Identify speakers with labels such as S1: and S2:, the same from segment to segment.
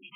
S1: week.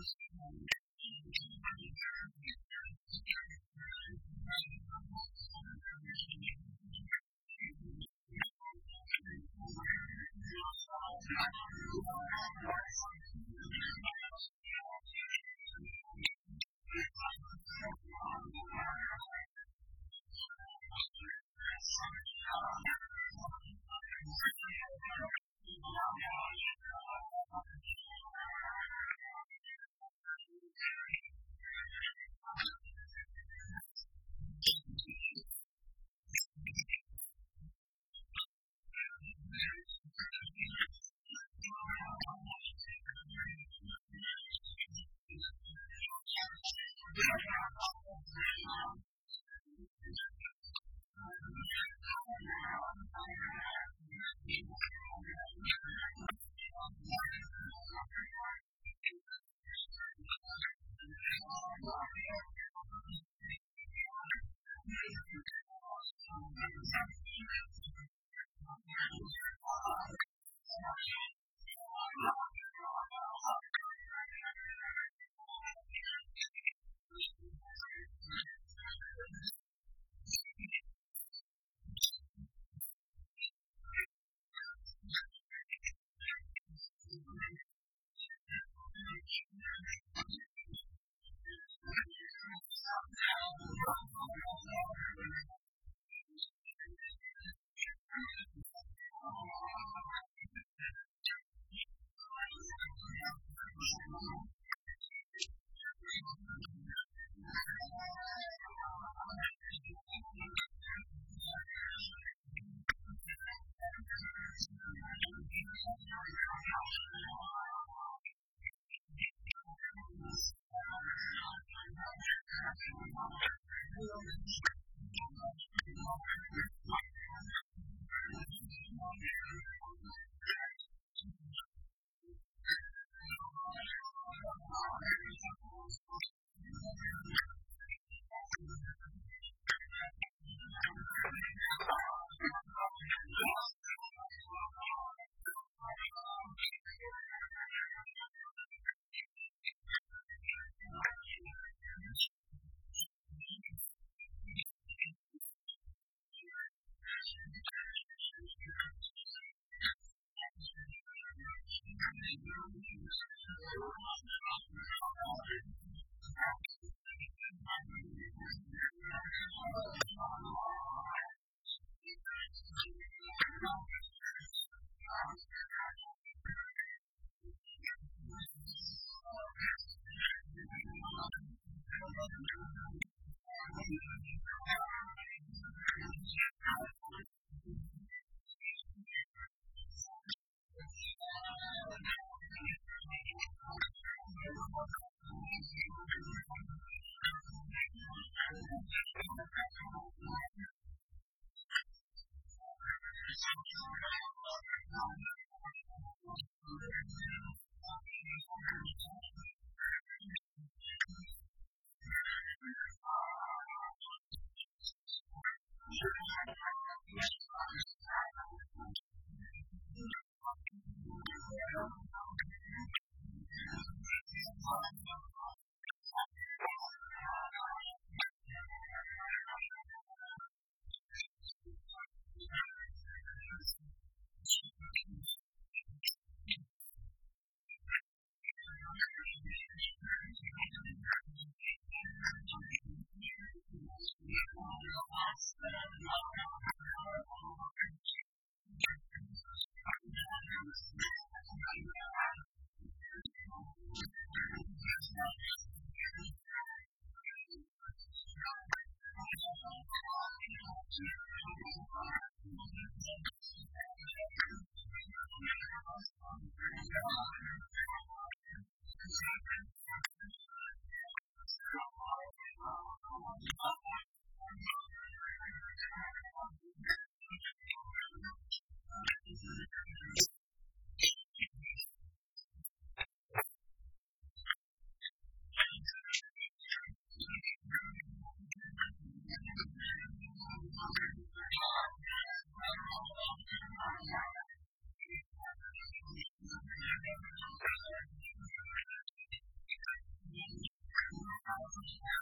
S1: this morning.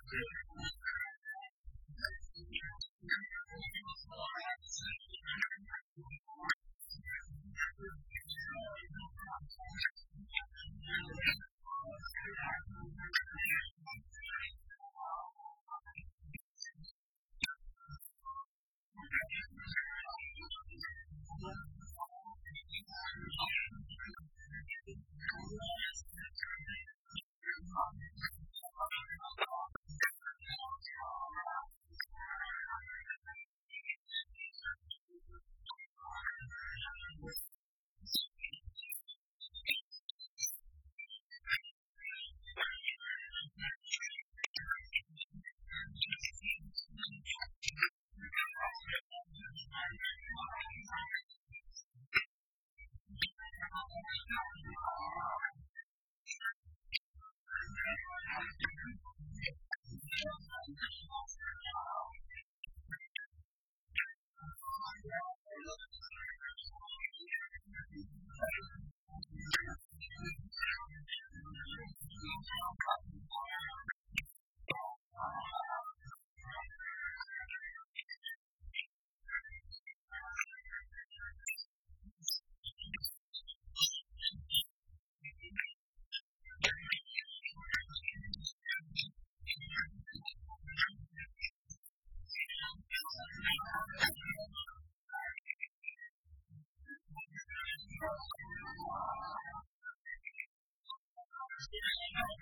S1: good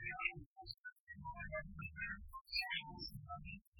S2: Thank you.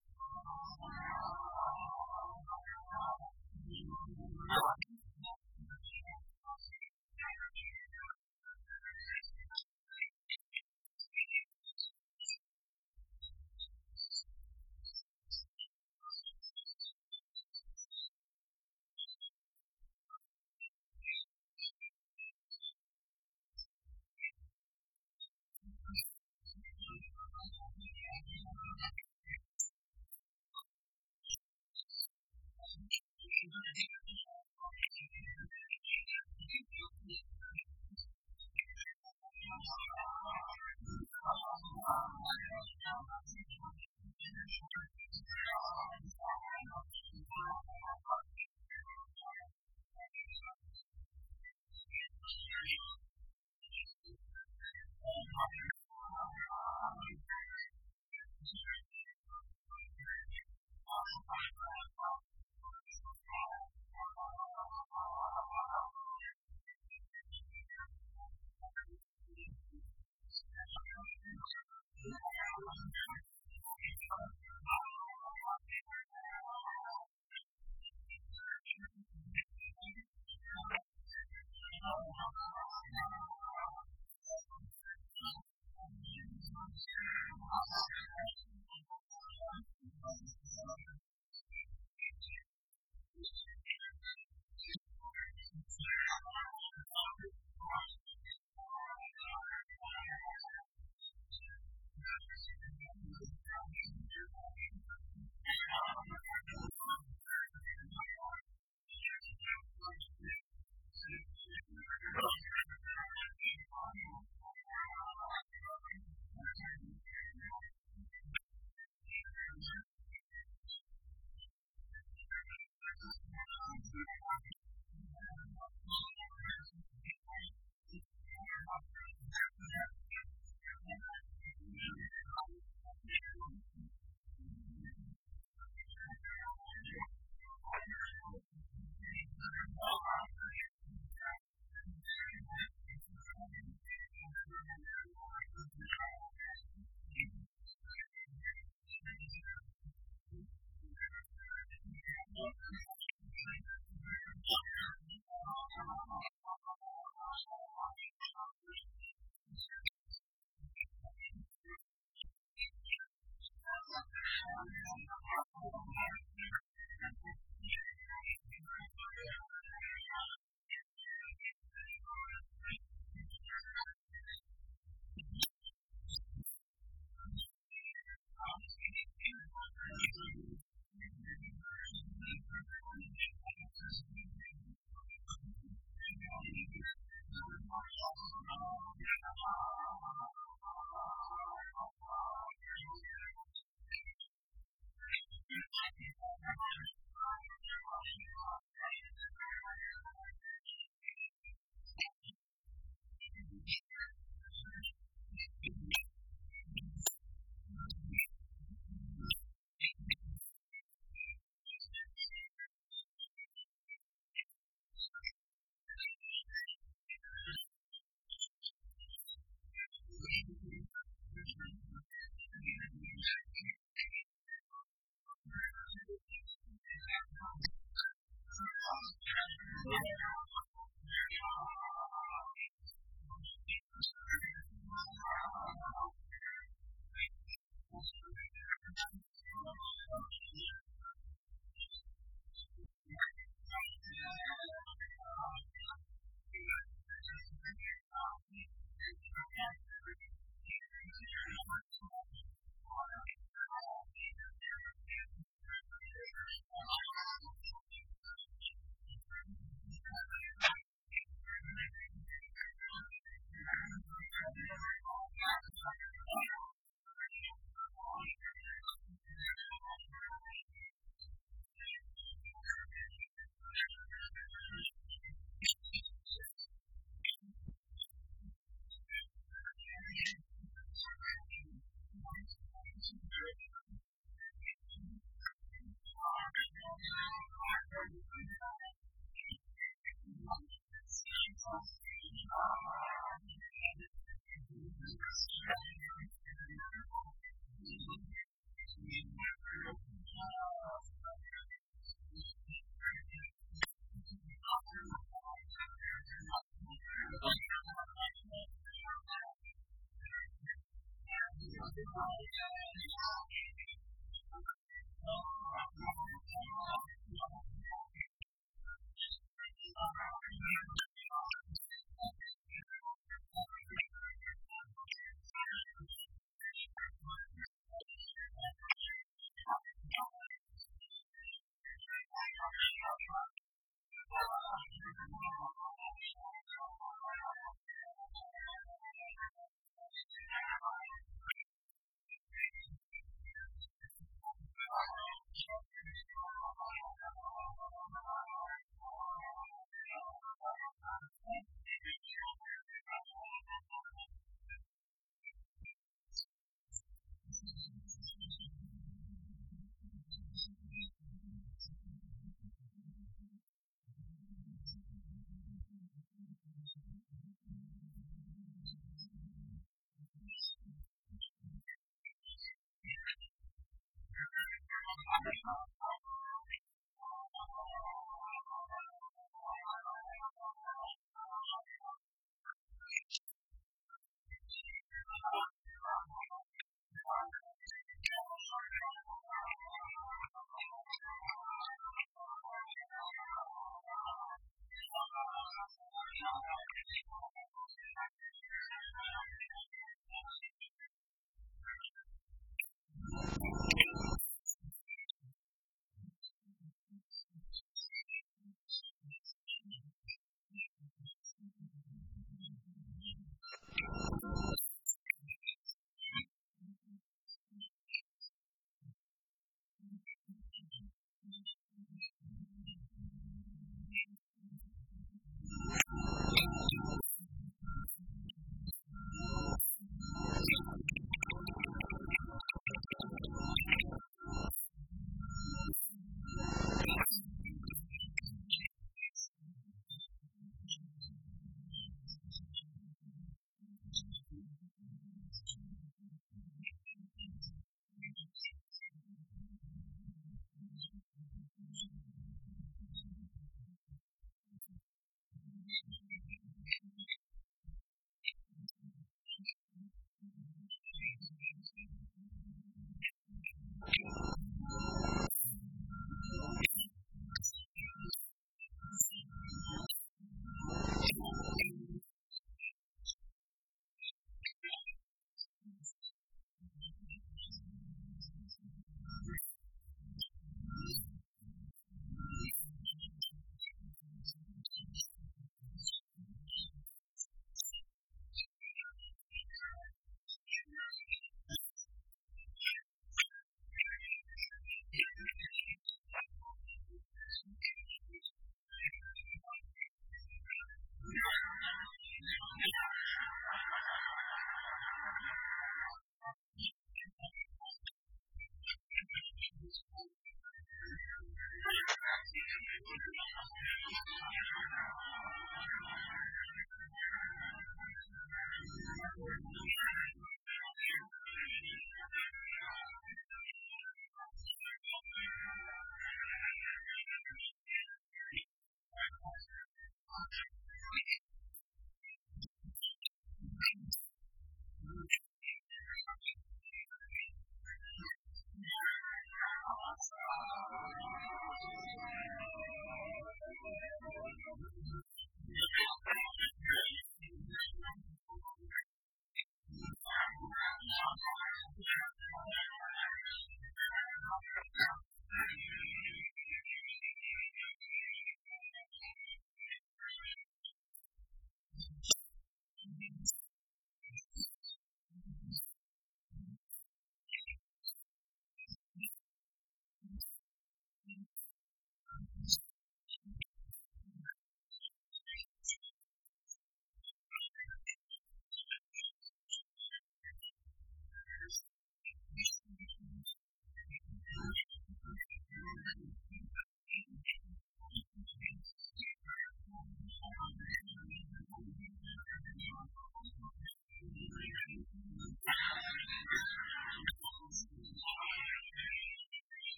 S2: Thank you.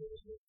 S2: Thank you.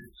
S2: Jesus.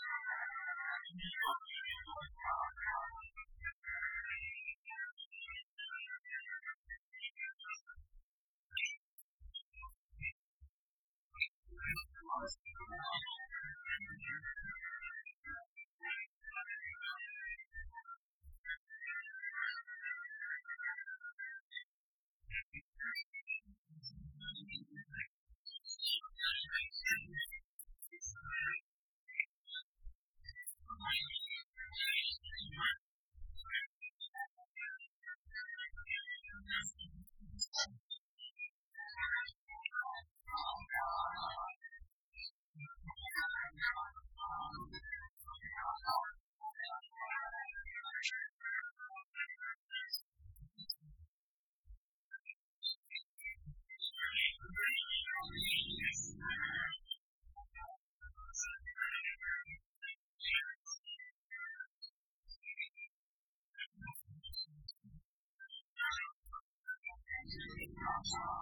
S2: Thank you.